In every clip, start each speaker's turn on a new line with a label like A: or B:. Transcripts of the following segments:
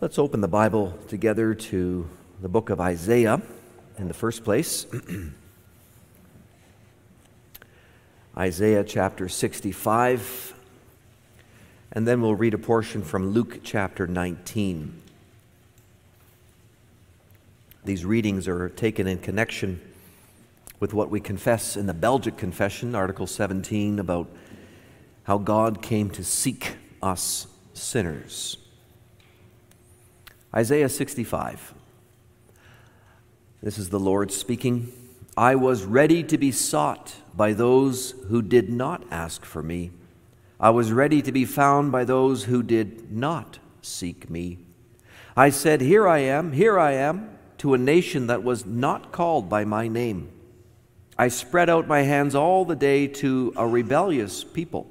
A: Let's open the Bible together to the book of Isaiah in the first place. Isaiah chapter 65, and then we'll read a portion from Luke chapter 19. These readings are taken in connection with what we confess in the Belgic Confession, Article 17, about how God came to seek us sinners. Isaiah 65. This is the Lord speaking. I was ready to be sought by those who did not ask for me. I was ready to be found by those who did not seek me. I said, Here I am, here I am, to a nation that was not called by my name. I spread out my hands all the day to a rebellious people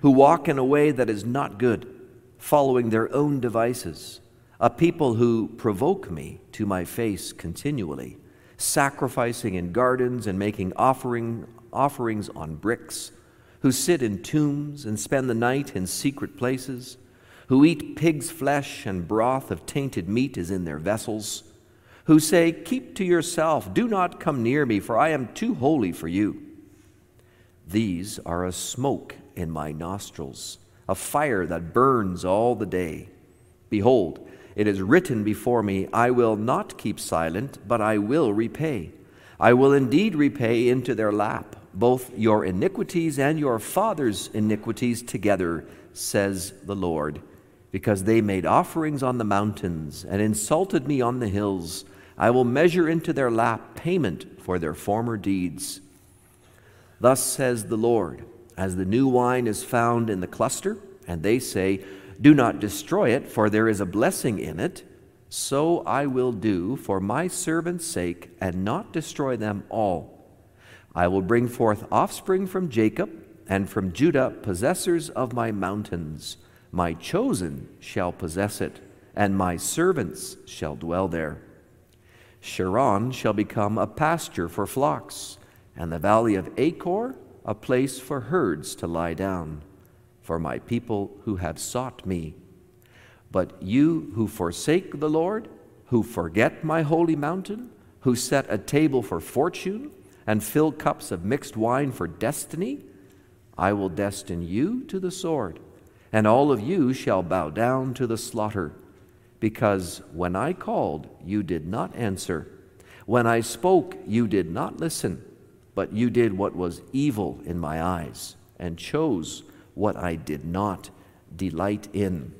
A: who walk in a way that is not good, following their own devices a people who provoke me to my face continually, sacrificing in gardens and making offering, offerings on bricks, who sit in tombs and spend the night in secret places, who eat pig's flesh and broth of tainted meat is in their vessels, who say, Keep to yourself, do not come near me, for I am too holy for you. These are a smoke in my nostrils, a fire that burns all the day. Behold, it is written before me, I will not keep silent, but I will repay. I will indeed repay into their lap both your iniquities and your father's iniquities together, says the Lord, because they made offerings on the mountains and insulted me on the hills. I will measure into their lap payment for their former deeds. Thus says the Lord, as the new wine is found in the cluster, and they say, do not destroy it, for there is a blessing in it. So I will do for my servants' sake, and not destroy them all. I will bring forth offspring from Jacob, and from Judah possessors of my mountains. My chosen shall possess it, and my servants shall dwell there. Sharon shall become a pasture for flocks, and the valley of Achor a place for herds to lie down for my people who have sought me. But you who forsake the Lord, who forget my holy mountain, who set a table for fortune and fill cups of mixed wine for destiny, I will destine you to the sword, and all of you shall bow down to the slaughter. Because when I called, you did not answer. When I spoke, you did not listen, but you did what was evil in my eyes, and chose what I did not delight in.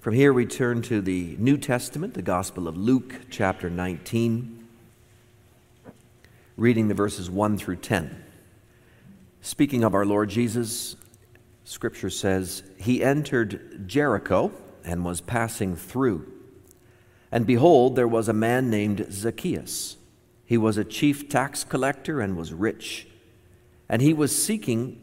A: From here, we turn to the New Testament, the Gospel of Luke, chapter 19, reading the verses 1 through 10. Speaking of our Lord Jesus, Scripture says, He entered Jericho and was passing through. And behold, there was a man named Zacchaeus. He was a chief tax collector and was rich. And he was seeking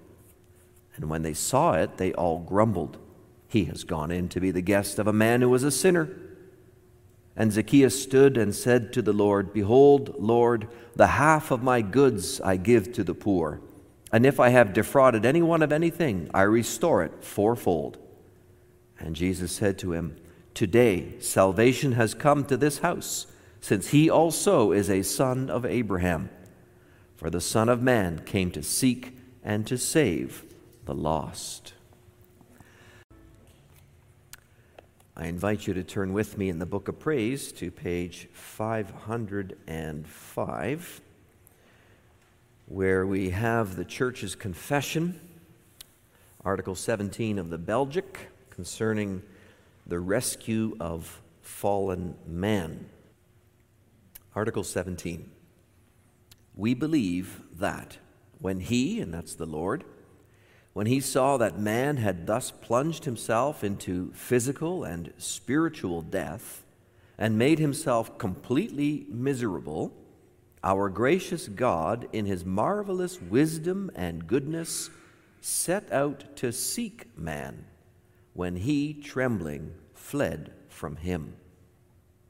A: And when they saw it, they all grumbled. He has gone in to be the guest of a man who was a sinner. And Zacchaeus stood and said to the Lord, Behold, Lord, the half of my goods I give to the poor. And if I have defrauded anyone of anything, I restore it fourfold. And Jesus said to him, Today salvation has come to this house, since he also is a son of Abraham. For the Son of Man came to seek and to save the lost. I invite you to turn with me in the book of praise to page 505, where we have the church's confession, Article 17 of the Belgic, concerning the rescue of fallen man. Article 17. We believe that when He, and that's the Lord, when he saw that man had thus plunged himself into physical and spiritual death, and made himself completely miserable, our gracious God, in his marvelous wisdom and goodness, set out to seek man when he, trembling, fled from him.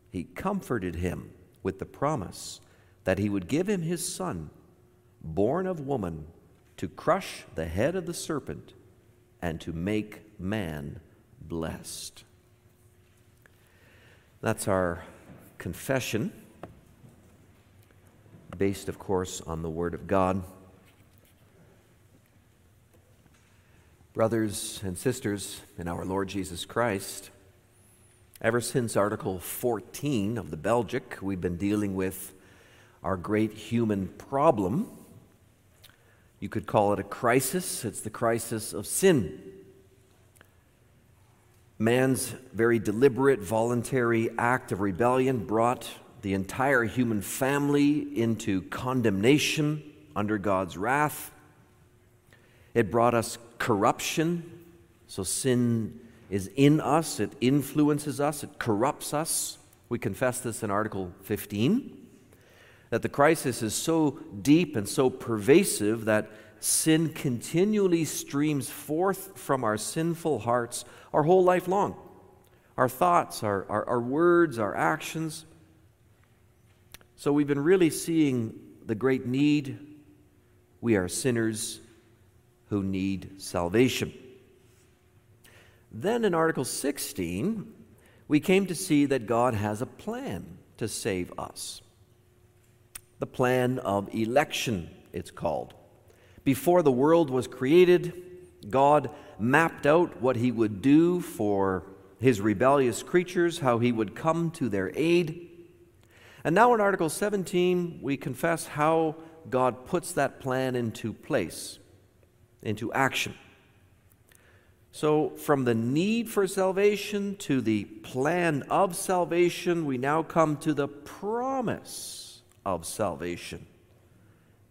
A: He comforted him with the promise that he would give him his son, born of woman, to crush the head of the serpent and to make man blessed. That's our confession, based, of course, on the Word of God. Brothers and sisters in our Lord Jesus Christ, ever since Article 14 of the Belgic, we've been dealing with our great human problem. You could call it a crisis. It's the crisis of sin. Man's very deliberate, voluntary act of rebellion brought the entire human family into condemnation under God's wrath. It brought us corruption. So sin is in us, it influences us, it corrupts us. We confess this in Article 15 that the crisis is so deep and so pervasive that sin continually streams forth from our sinful hearts our whole life long. Our thoughts, our, our, our words, our actions. So we've been really seeing the great need. We are sinners who need salvation. Then in Article 16, we came to see that God has a plan to save us. The plan of election, it's called. Before the world was created, God mapped out what he would do for his rebellious creatures, how he would come to their aid. And now in Article 17, we confess how God puts that plan into place, into action. So, from the need for salvation to the plan of salvation, we now come to the promise of salvation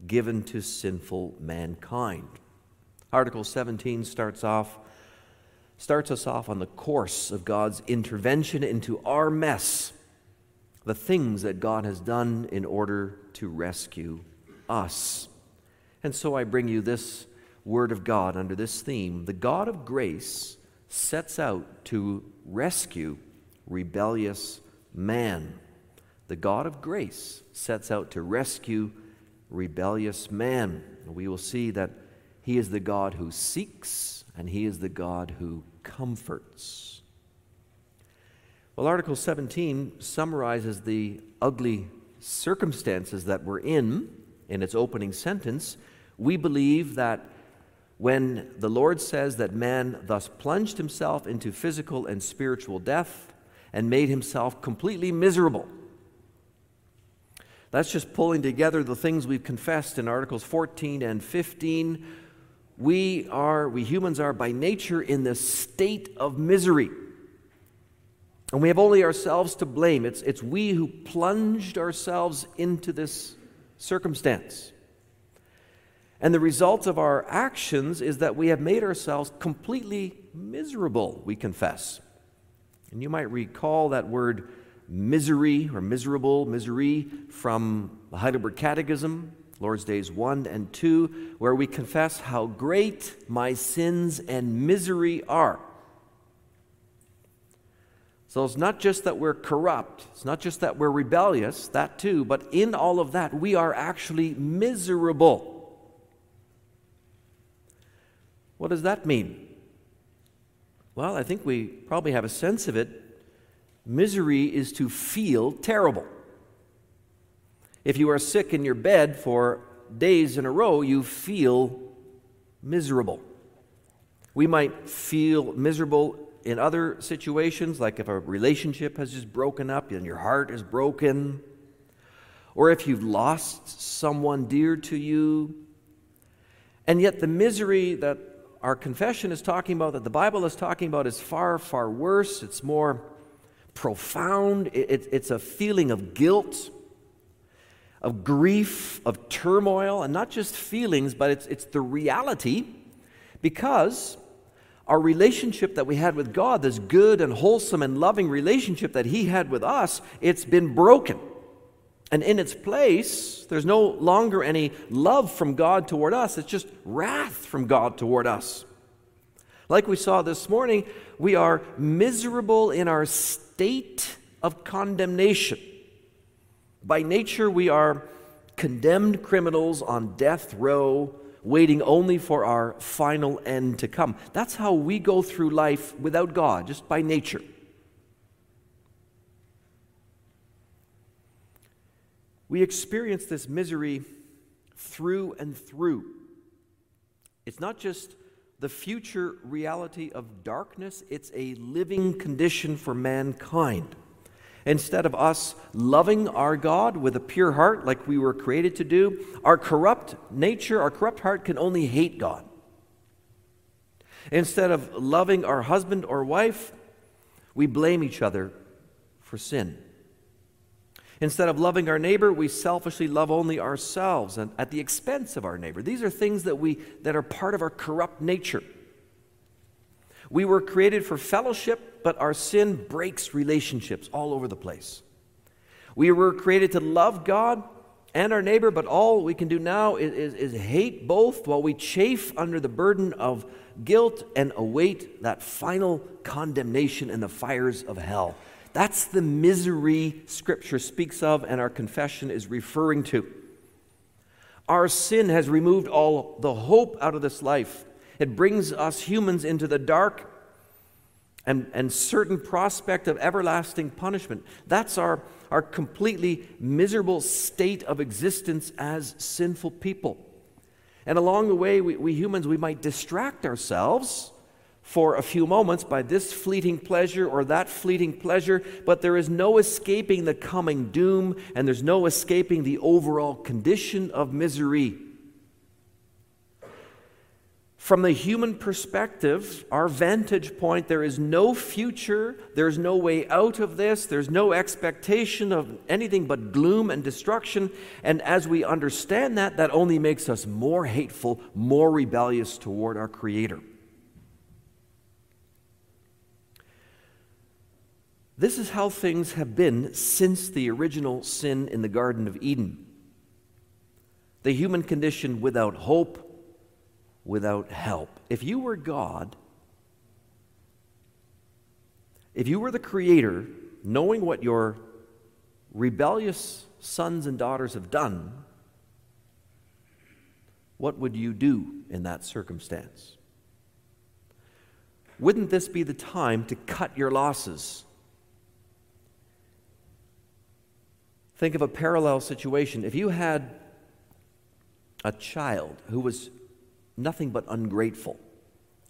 A: given to sinful mankind. Article 17 starts off starts us off on the course of God's intervention into our mess, the things that God has done in order to rescue us. And so I bring you this word of God under this theme. The God of grace sets out to rescue rebellious man. The God of grace sets out to rescue rebellious man. We will see that he is the God who seeks and he is the God who comforts. Well, Article 17 summarizes the ugly circumstances that we're in in its opening sentence. We believe that when the Lord says that man thus plunged himself into physical and spiritual death and made himself completely miserable that's just pulling together the things we've confessed in Articles 14 and 15. We are, we humans are by nature in this state of misery. And we have only ourselves to blame. It's, it's we who plunged ourselves into this circumstance. And the result of our actions is that we have made ourselves completely miserable, we confess. And you might recall that word misery or miserable, misery from the Heidelberg Catechism, Lord's Days 1 and 2, where we confess how great my sins and misery are. So it's not just that we're corrupt, it's not just that we're rebellious, that too, but in all of that, we are actually miserable. What does that mean? Well, I think we probably have a sense of it Misery is to feel terrible. If you are sick in your bed for days in a row, you feel miserable. We might feel miserable in other situations, like if a relationship has just broken up and your heart is broken, or if you've lost someone dear to you. And yet, the misery that our confession is talking about, that the Bible is talking about, is far, far worse. It's more profound. It, it's a feeling of guilt, of grief, of turmoil, and not just feelings, but it's, it's the reality because our relationship that we had with God, this good and wholesome and loving relationship that He had with us, it's been broken. And in its place, there's no longer any love from God toward us, it's just wrath from God toward us. Like we saw this morning, we are miserable in our state of condemnation. By nature, we are condemned criminals on death row, waiting only for our final end to come. That's how we go through life without God, just by nature. We experience this misery through and through. It's not just the future reality of darkness, it's a living condition for mankind. Instead of us loving our God with a pure heart like we were created to do, our corrupt nature, our corrupt heart can only hate God. Instead of loving our husband or wife, we blame each other for sin. Instead of loving our neighbor, we selfishly love only ourselves and at the expense of our neighbor. These are things that, we, that are part of our corrupt nature. We were created for fellowship, but our sin breaks relationships all over the place. We were created to love God and our neighbor, but all we can do now is, is, is, hate both while we chafe under the burden of guilt and await that final condemnation in the fires of hell. That's the misery Scripture speaks of and our confession is referring to. Our sin has removed all the hope out of this life. It brings us humans into the dark and, and certain prospect of everlasting punishment. That's our, our completely miserable state of existence as sinful people. And along the way, we, we humans, we might distract ourselves for a few moments by this fleeting pleasure or that fleeting pleasure, but there is no escaping the coming doom, and there's no escaping the overall condition of misery. From the human perspective, our vantage point, there is no future, there's no way out of this, there's no expectation of anything but gloom and destruction. And as we understand that, that only makes us more hateful, more rebellious toward our Creator. This is how things have been since the original sin in the Garden of Eden. The human condition without hope, without help. If you were God, if you were the Creator, knowing what your rebellious sons and daughters have done, what would you do in that circumstance? Wouldn't this be the time to cut your losses? Think of a parallel situation. If you had a child who was nothing but ungrateful,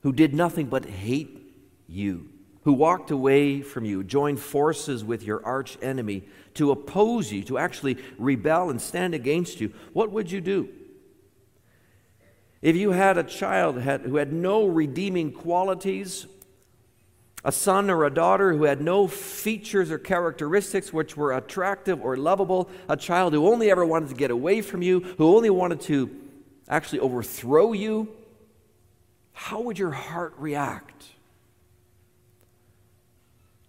A: who did nothing but hate you, who walked away from you, joined forces with your arch enemy to oppose you, to actually rebel and stand against you, what would you do? If you had a child who had no redeeming qualities, a son or a daughter who had no features or characteristics which were attractive or lovable, a child who only ever wanted to get away from you, who only wanted to actually overthrow you, how would your heart react?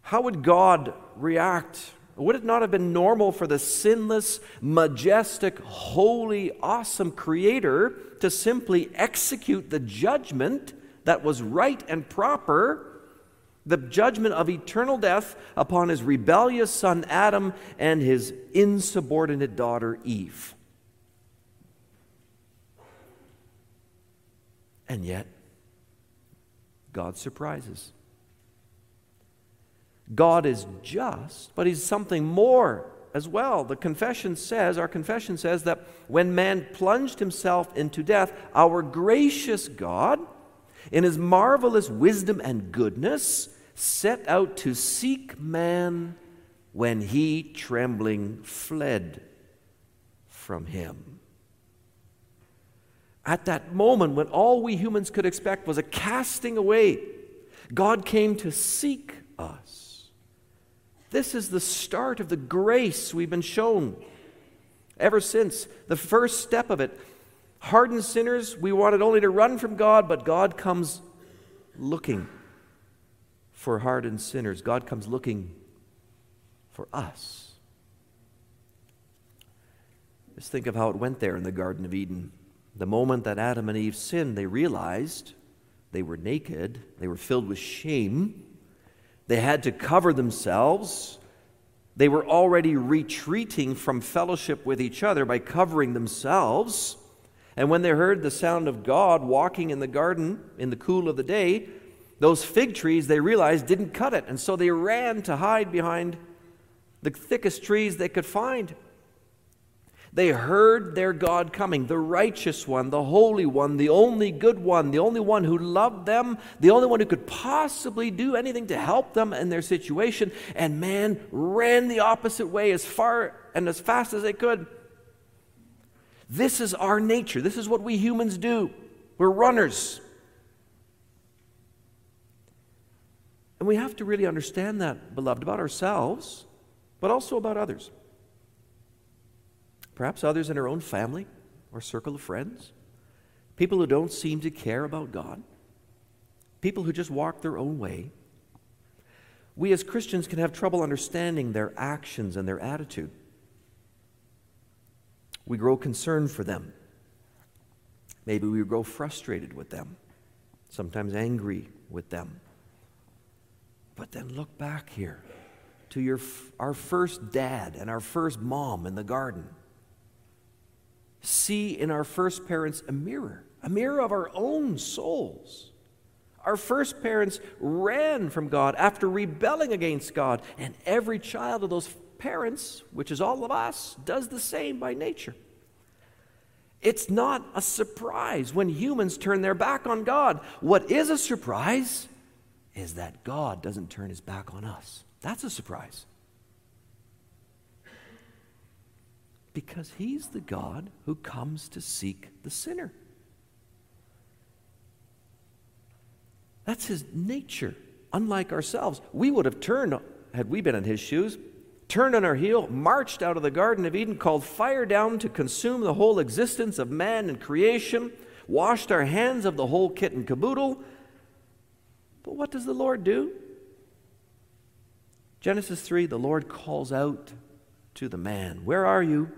A: How would God react? Would it not have been normal for the sinless, majestic, holy, awesome Creator to simply execute the judgment that was right and proper? The judgment of eternal death upon his rebellious son Adam and his insubordinate daughter Eve. And yet, God surprises. God is just, but he's something more as well. The confession says, our confession says that when man plunged himself into death, our gracious God, in his marvelous wisdom and goodness, set out to seek man when he, trembling, fled from him. At that moment, when all we humans could expect was a casting away, God came to seek us. This is the start of the grace we've been shown ever since. The first step of it. Hardened sinners, we wanted only to run from God, but God comes looking for hardened sinners. God comes looking for us. Just think of how it went there in the Garden of Eden. The moment that Adam and Eve sinned, they realized they were naked, they were filled with shame, they had to cover themselves. They were already retreating from fellowship with each other by covering themselves. And when they heard the sound of God walking in the garden in the cool of the day, those fig trees they realized didn't cut it. And so they ran to hide behind the thickest trees they could find. They heard their God coming, the righteous one, the holy one, the only good one, the only one who loved them, the only one who could possibly do anything to help them in their situation. And man ran the opposite way as far and as fast as they could. This is our nature. This is what we humans do. We're runners. And we have to really understand that, beloved, about ourselves, but also about others. Perhaps others in our own family or circle of friends. People who don't seem to care about God. People who just walk their own way. We as Christians can have trouble understanding their actions and their attitude. We grow concerned for them. Maybe we grow frustrated with them, sometimes angry with them. But then look back here to your, our first dad and our first mom in the garden see in our first parents a mirror, a mirror of our own souls. Our first parents ran from God after rebelling against God, and every child of those parents, which is all of us, does the same by nature. It's not a surprise when humans turn their back on God. What is a surprise is that God doesn't turn his back on us. That's a surprise. Because he's the God who comes to seek the sinner. That's his nature. Unlike ourselves, we would have turned, had we been in his shoes, turned on our heel, marched out of the Garden of Eden, called fire down to consume the whole existence of man and creation, washed our hands of the whole kit and caboodle. But what does the Lord do? Genesis 3 the Lord calls out to the man, Where are you?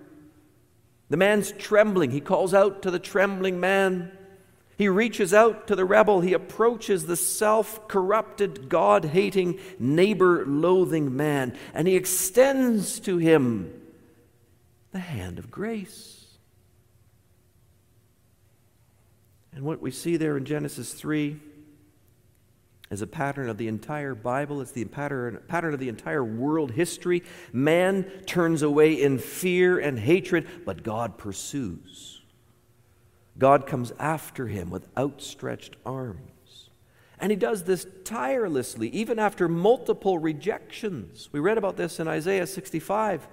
A: The man's trembling. He calls out to the trembling man. He reaches out to the rebel. He approaches the self corrupted, God hating, neighbor loathing man, and he extends to him the hand of grace. And what we see there in Genesis 3 is a pattern of the entire Bible. It's the pattern, pattern of the entire world history. Man turns away in fear and hatred, but God pursues. God comes after him with outstretched arms. And he does this tirelessly, even after multiple rejections. We read about this in Isaiah 65.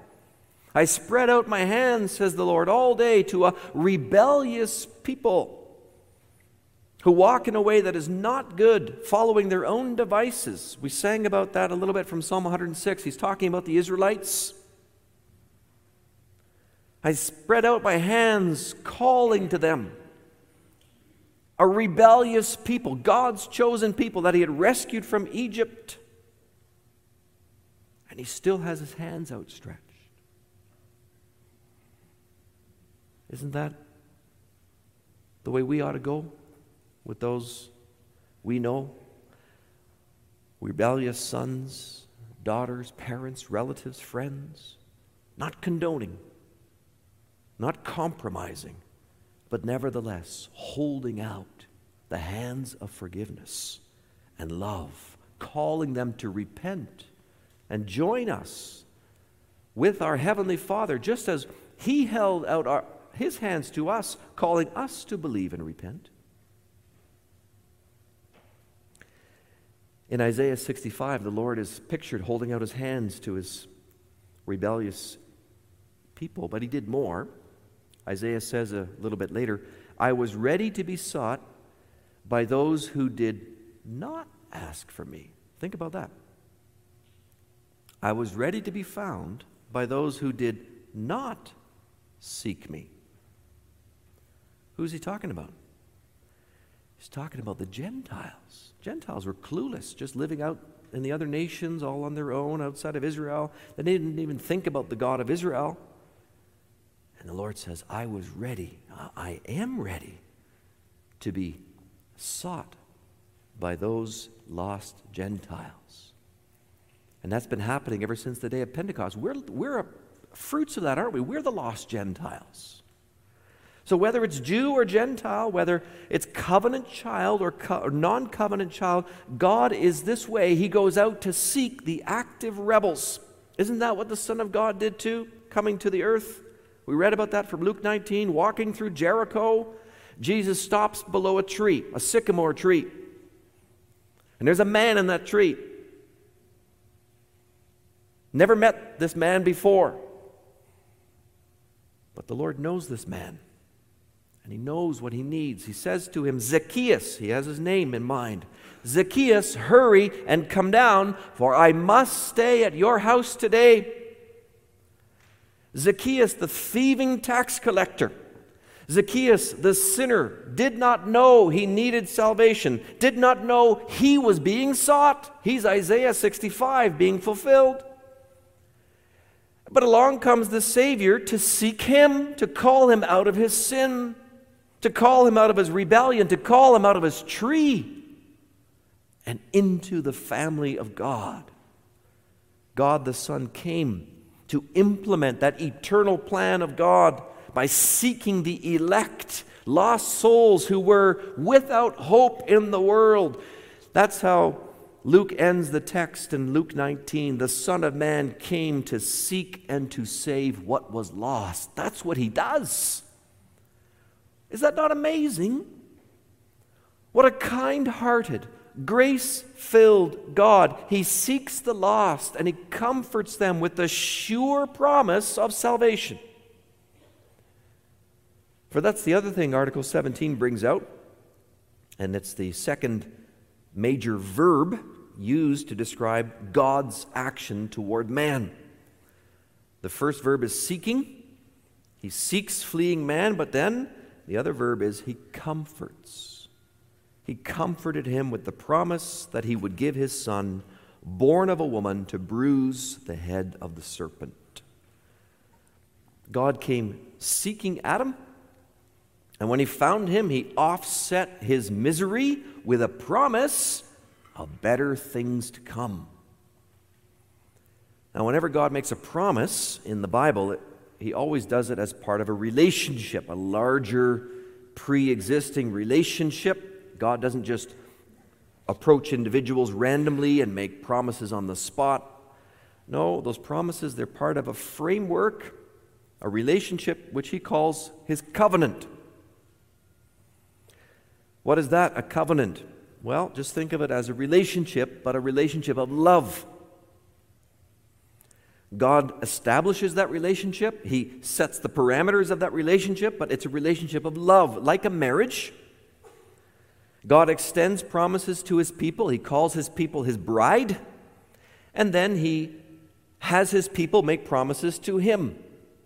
A: I spread out my hands, says the Lord, all day to a rebellious people who walk in a way that is not good, following their own devices. We sang about that a little bit from Psalm 106. He's talking about the Israelites. I spread out my hands, calling to them. A rebellious people, God's chosen people that He had rescued from Egypt. And He still has His hands outstretched. Isn't that the way we ought to go? with those we know rebellious sons, daughters, parents, relatives, friends, not condoning, not compromising, but nevertheless holding out the hands of forgiveness and love, calling them to repent and join us with our Heavenly Father, just as He held out our, His hands to us, calling us to believe and repent. In Isaiah 65, the Lord is pictured holding out his hands to his rebellious people, but he did more. Isaiah says a little bit later, I was ready to be sought by those who did not ask for me. Think about that. I was ready to be found by those who did not seek me. Who's he talking about? He's talking about the Gentiles. Gentiles were clueless, just living out in the other nations all on their own outside of Israel. They didn't even think about the God of Israel. And the Lord says, I was ready, I am ready to be sought by those lost Gentiles. And that's been happening ever since the day of Pentecost. We're, we're fruits of that, aren't we? We're the lost Gentiles. So, whether it's Jew or Gentile, whether it's covenant child or, co- or non covenant child, God is this way. He goes out to seek the active rebels. Isn't that what the Son of God did too, coming to the earth? We read about that from Luke 19, walking through Jericho. Jesus stops below a tree, a sycamore tree. And there's a man in that tree. Never met this man before. But the Lord knows this man. And he knows what he needs. He says to him, Zacchaeus, he has his name in mind. Zacchaeus, hurry and come down, for I must stay at your house today. Zacchaeus, the thieving tax collector, Zacchaeus, the sinner, did not know he needed salvation, did not know he was being sought. He's Isaiah 65 being fulfilled. But along comes the Savior to seek him, to call him out of his sin, to call him out of his rebellion, to call him out of his tree and into the family of God. God the Son came to implement that eternal plan of God by seeking the elect, lost souls who were without hope in the world. That's how Luke ends the text in Luke 19. The Son of Man came to seek and to save what was lost. That's what he does. Is that not amazing? What a kind hearted, grace filled God. He seeks the lost and he comforts them with the sure promise of salvation. For that's the other thing Article 17 brings out, and it's the second major verb used to describe God's action toward man. The first verb is seeking. He seeks fleeing man, but then the other verb is he comforts. He comforted him with the promise that he would give his son, born of a woman, to bruise the head of the serpent. God came seeking Adam and when he found him, he offset his misery with a promise of better things to come. Now, whenever God makes a promise in the Bible, it, he always does it as part of a relationship, a larger pre existing relationship. God doesn't just approach individuals randomly and make promises on the spot. No, those promises, they're part of a framework, a relationship which he calls his covenant. What is that? A covenant. Well, just think of it as a relationship, but a relationship of love. God establishes that relationship. He sets the parameters of that relationship, but it's a relationship of love, like a marriage. God extends promises to his people. He calls his people his bride. And then he has his people make promises to him,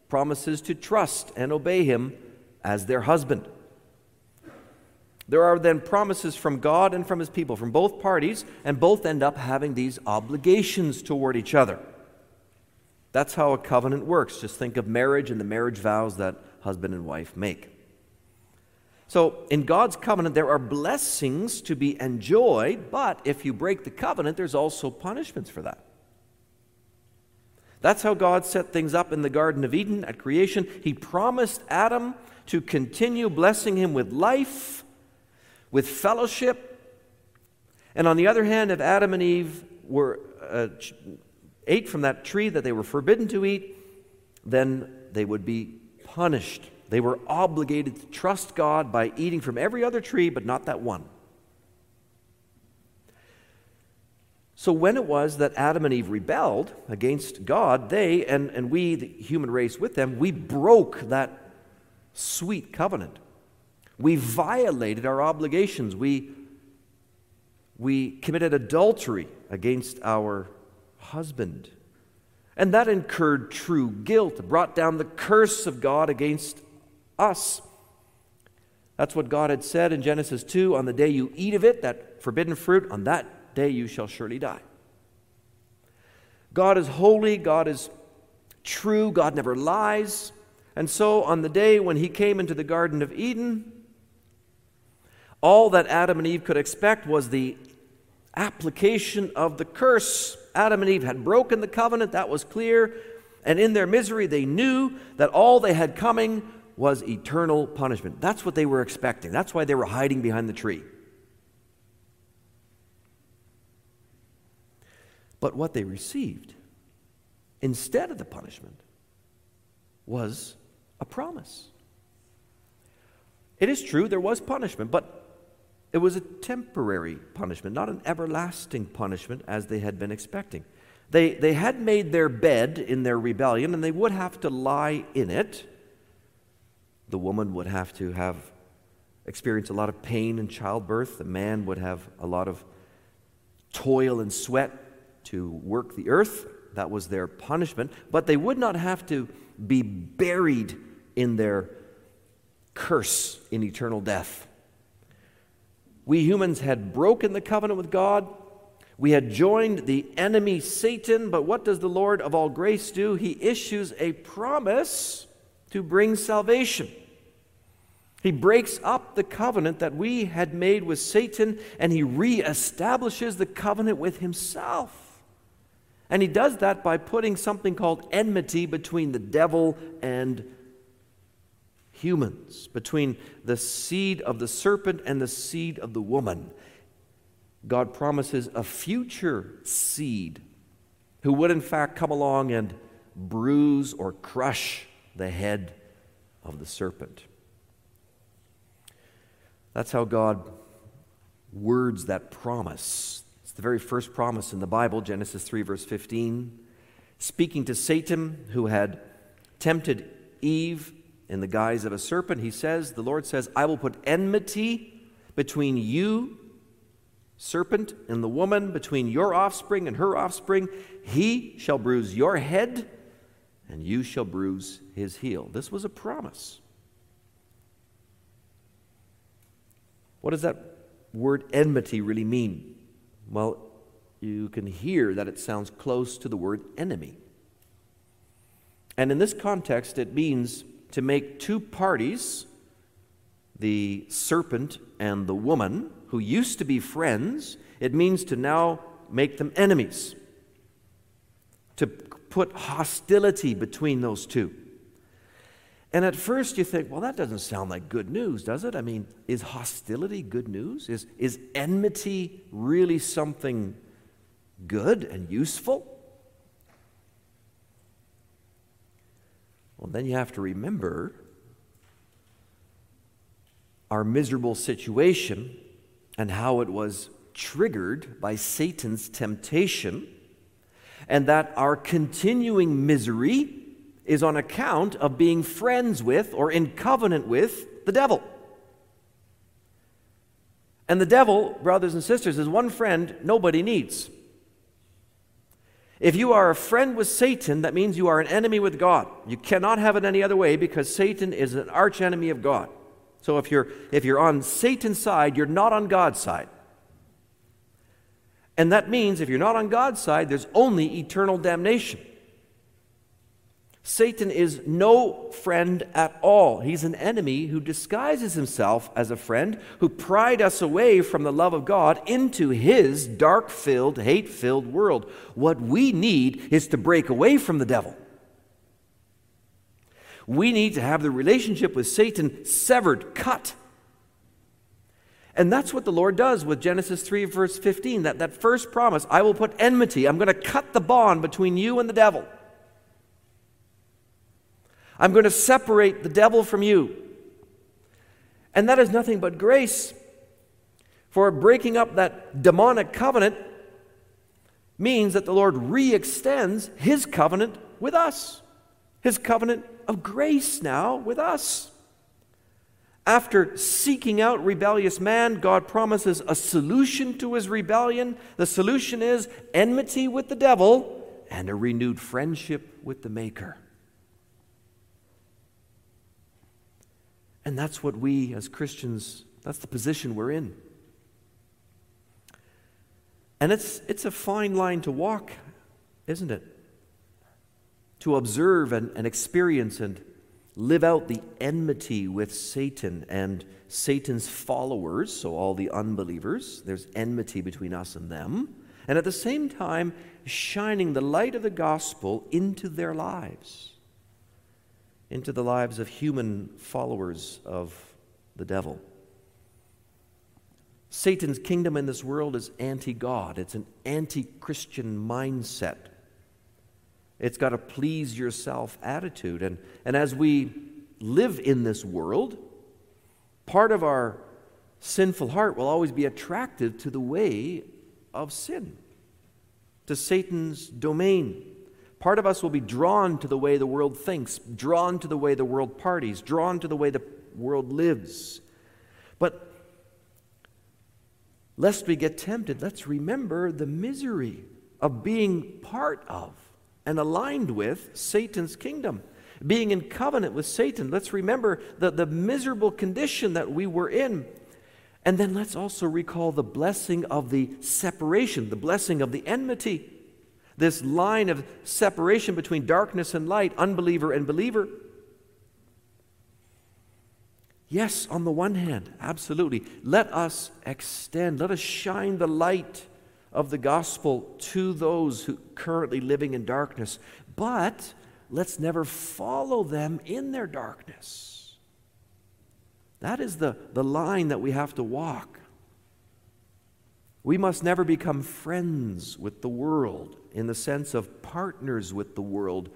A: promises to trust and obey him as their husband. There are then promises from God and from his people, from both parties, and both end up having these obligations toward each other. That's how a covenant works. Just think of marriage and the marriage vows that husband and wife make. So, in God's covenant, there are blessings to be enjoyed, but if you break the covenant, there's also punishments for that. That's how God set things up in the Garden of Eden at creation. He promised Adam to continue blessing him with life with fellowship. And on the other hand, if Adam and Eve were, uh, ate from that tree that they were forbidden to eat, then they would be punished. They were obligated to trust God by eating from every other tree, but not that one. So, when it was that Adam and Eve rebelled against God, they and, and we, the human race with them, we broke that sweet covenant. We violated our obligations. We, we committed adultery against our husband. And that incurred true guilt, brought down the curse of God against us. That's what God had said in Genesis 2 on the day you eat of it, that forbidden fruit, on that day you shall surely die. God is holy, God is true, God never lies. And so, on the day when he came into the Garden of Eden, all that Adam and Eve could expect was the application of the curse. Adam and Eve had broken the covenant, that was clear. And in their misery, they knew that all they had coming was eternal punishment. That's what they were expecting. That's why they were hiding behind the tree. But what they received instead of the punishment was a promise. It is true, there was punishment, but it was a temporary punishment, not an everlasting punishment as they had been expecting. They, they had made their bed in their rebellion, and they would have to lie in it. The woman would have to have experienced a lot of pain in childbirth. The man would have a lot of toil and sweat to work the earth. That was their punishment. But they would not have to be buried in their curse in eternal death. We humans had broken the covenant with God. We had joined the enemy Satan, but what does the Lord of all grace do? He issues a promise to bring salvation. He breaks up the covenant that we had made with Satan and he reestablishes the covenant with himself. And he does that by putting something called enmity between the devil and humans, between the seed of the serpent and the seed of the woman. God promises a future seed who would, in fact, come along and bruise or crush the head of the serpent. That's how God words that promise. It's the very first promise in the Bible, Genesis 3, verse 15. Speaking to Satan, who had tempted Eve in the guise of a serpent, he says, The Lord says, I will put enmity between you, serpent, and the woman, between your offspring and her offspring. He shall bruise your head, and you shall bruise his heel. This was a promise. What does that word enmity really mean? Well, you can hear that it sounds close to the word enemy. And in this context, it means to make two parties, the serpent and the woman, who used to be friends, it means to now make them enemies, to put hostility between those two. And at first you think, well, that doesn't sound like good news, does it? I mean, is hostility good news? Is, is enmity really something good and useful? Well, then you have to remember our miserable situation and how it was triggered by Satan's temptation, and that our continuing misery is on account of being friends with or in covenant with the devil. And the devil, brothers and sisters, is one friend nobody needs. If you are a friend with Satan, that means you are an enemy with God. You cannot have it any other way because Satan is an archenemy of God. So if you're, if you're on Satan's side, you're not on God's side. And that means if you're not on God's side, there's only eternal damnation. Satan is no friend at all. He's an enemy who disguises himself as a friend, who pried us away from the love of God into his dark filled, hate filled world. What we need is to break away from the devil. We need to have the relationship with Satan severed, cut. And that's what the Lord does with Genesis 3, verse 15. That, that first promise I will put enmity, I'm going to cut the bond between you and the devil. I'm going to separate the devil from you. And that is nothing but grace. For breaking up that demonic covenant means that the Lord re extends his covenant with us, his covenant of grace now with us. After seeking out rebellious man, God promises a solution to his rebellion. The solution is enmity with the devil and a renewed friendship with the Maker. And that's what we as Christians, that's the position we're in. And it's, it's a fine line to walk, isn't it? To observe and, and experience and live out the enmity with Satan and Satan's followers, so all the unbelievers. There's enmity between us and them. And at the same time, shining the light of the gospel into their lives, into the lives of human followers of the devil. Satan's kingdom in this world is anti God, it's an anti Christian mindset. It's got a please yourself attitude. And, and as we live in this world, part of our sinful heart will always be attracted to the way of sin, to Satan's domain. Part of us will be drawn to the way the world thinks, drawn to the way the world parties, drawn to the way the world lives. But lest we get tempted, let's remember the misery of being part of and aligned with Satan's kingdom. Being in covenant with Satan, let's remember the, the miserable condition that we were in. And then let's also recall the blessing of the separation, the blessing of the enmity. This line of separation between darkness and light, unbeliever and believer. Yes, on the one hand, absolutely. Let us extend, let us shine the light of the gospel to those who currently living in darkness, but let's never follow them in their darkness. That is the, the line that we have to walk. We must never become friends with the world in the sense of partners with the world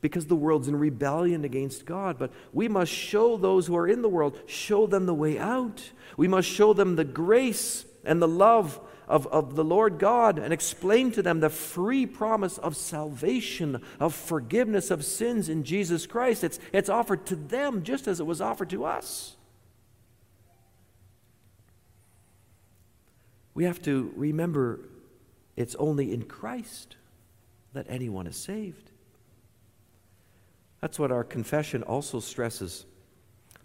A: because the world's in rebellion against God. But we must show those who are in the world, show them the way out. We must show them the grace and the love of, of the Lord God and explain to them the free promise of salvation, of forgiveness of sins in Jesus Christ. It's, it's offered to them just as it was offered to us. We have to remember it's only in Christ that anyone is saved. That's what our confession also stresses.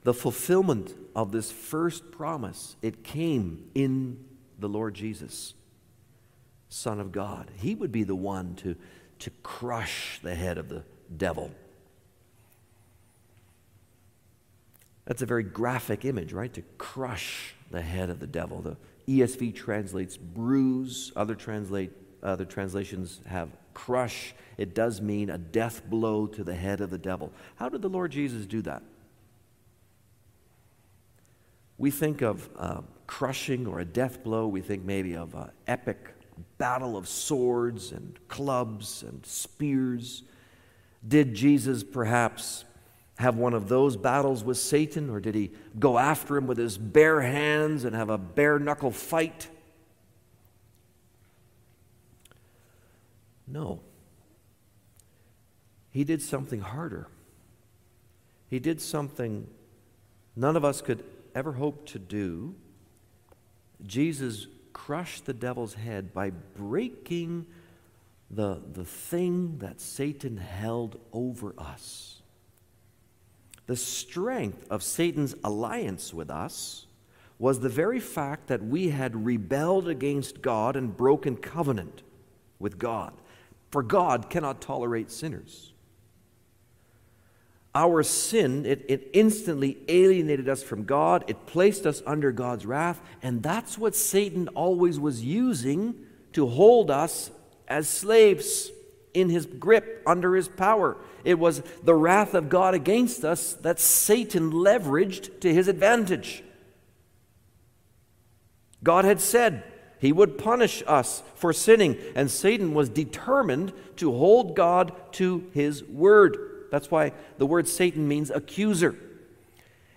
A: The fulfillment of this first promise, it came in the Lord Jesus, Son of God. He would be the one to, to crush the head of the devil. That's a very graphic image, right? To crush the head of the devil. The ESV translates bruise, other, translate, other translations have crush. It does mean a death blow to the head of the devil. How did the Lord Jesus do that? We think of uh, crushing or a death blow, we think maybe of an epic battle of swords and clubs and spears. Did Jesus perhaps have one of those battles with Satan, or did he go after him with his bare hands and have a bare knuckle fight? No. He did something harder. He did something none of us could ever hope to do. Jesus crushed the devil's head by breaking the, the thing that Satan held over us. The strength of Satan's alliance with us was the very fact that we had rebelled against God and broken covenant with God. For God cannot tolerate sinners our sin, it, it instantly alienated us from God. It placed us under God's wrath. And that's what Satan always was using to hold us as slaves in his grip, under his power. It was the wrath of God against us that Satan leveraged to his advantage. God had said he would punish us for sinning, and Satan was determined to hold God to his word. That's why the word Satan means accuser.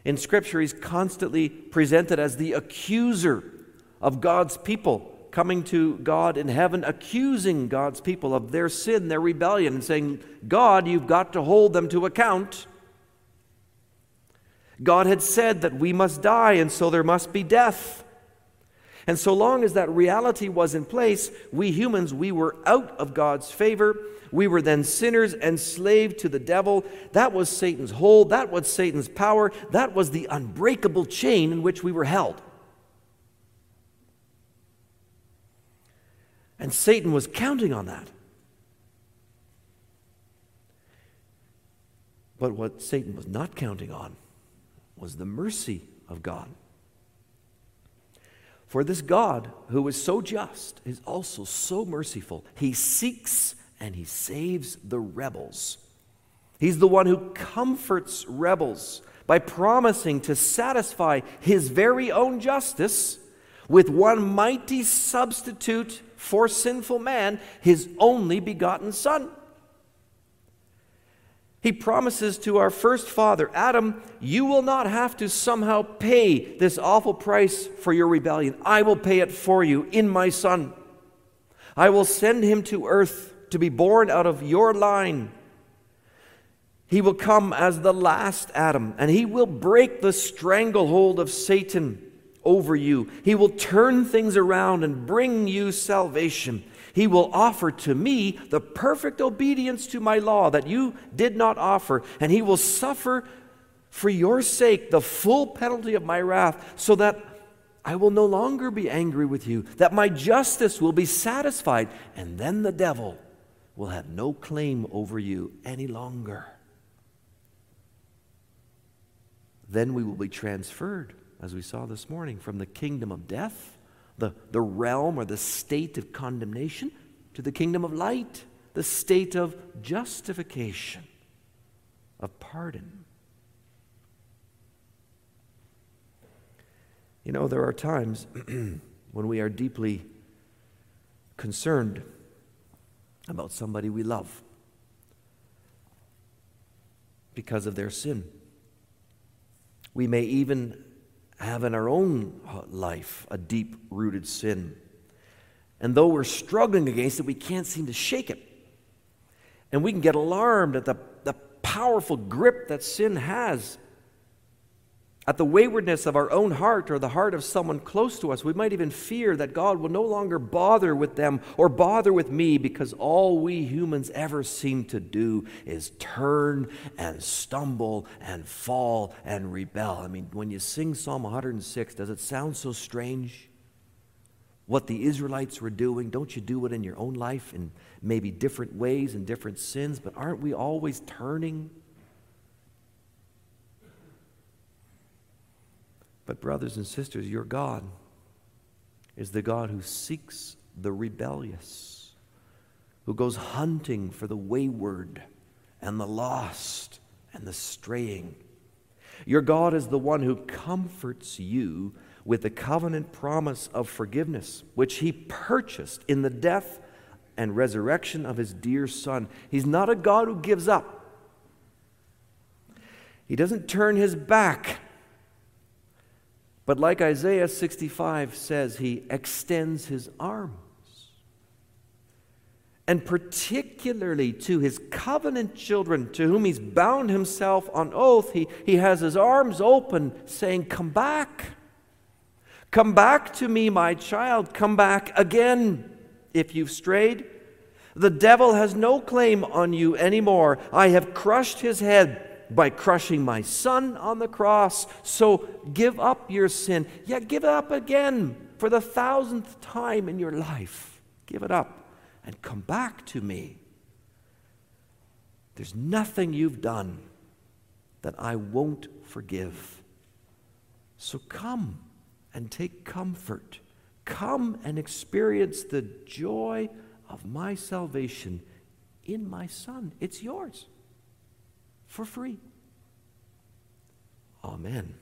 A: In Scripture, he's constantly presented as the accuser of God's people, coming to God in heaven, accusing God's people of their sin, their rebellion, and saying, God, you've got to hold them to account. God had said that we must die, and so there must be death. And so long as that reality was in place, we humans, we were out of God's favor. We were then sinners, enslaved to the devil. That was Satan's hold. That was Satan's power. That was the unbreakable chain in which we were held. And Satan was counting on that. But what Satan was not counting on was the mercy of God. For this God, who is so just, is also so merciful. He seeks and he saves the rebels. He's the one who comforts rebels by promising to satisfy his very own justice with one mighty substitute for sinful man, his only begotten Son. He promises to our first father, Adam, you will not have to somehow pay this awful price for your rebellion. I will pay it for you in my Son. I will send him to earth to be born out of your line. He will come as the last Adam, and he will break the stranglehold of Satan over you. He will turn things around and bring you salvation. He will offer to me the perfect obedience to my law that you did not offer, and He will suffer for your sake the full penalty of my wrath, so that I will no longer be angry with you, that my justice will be satisfied, and then the devil will have no claim over you any longer. Then we will be transferred, as we saw this morning, from the kingdom of death the, the realm or the state of condemnation to the kingdom of light, the state of justification, of pardon. You know, there are times when we are deeply concerned about somebody we love because of their sin. We may even have in our own uh, life a deep rooted sin. And though we're struggling against it, we can't seem to shake it. And we can get alarmed at the, the powerful grip that sin has at the waywardness of our own heart or the heart of someone close to us. We might even fear that God will no longer bother with them or bother with me because all we humans ever seem to do is turn and stumble and fall and rebel. I mean, when you sing Psalm 106, does it sound so strange? What the Israelites were doing, don't you do it in your own life in maybe different ways and different sins, but aren't we always turning But, brothers and sisters, your God is the God who seeks the rebellious, who goes hunting for the wayward and the lost and the straying. Your God is the one who comforts you with the covenant promise of forgiveness, which He purchased in the death and resurrection of His dear Son. He's not a God who gives up, He doesn't turn His back but like Isaiah 65 says, he extends his arms. And particularly to his covenant children, to whom he's bound himself on oath, he, he has his arms open, saying, Come back. Come back to me, my child. Come back again if you've strayed. The devil has no claim on you anymore. I have crushed his head by crushing my son on the cross. So give up your sin. Yeah, give it up again for the thousandth time in your life. Give it up and come back to me. There's nothing you've done that I won't forgive. So come and take comfort. Come and experience the joy of my salvation in my Son. It's yours for free. Amen.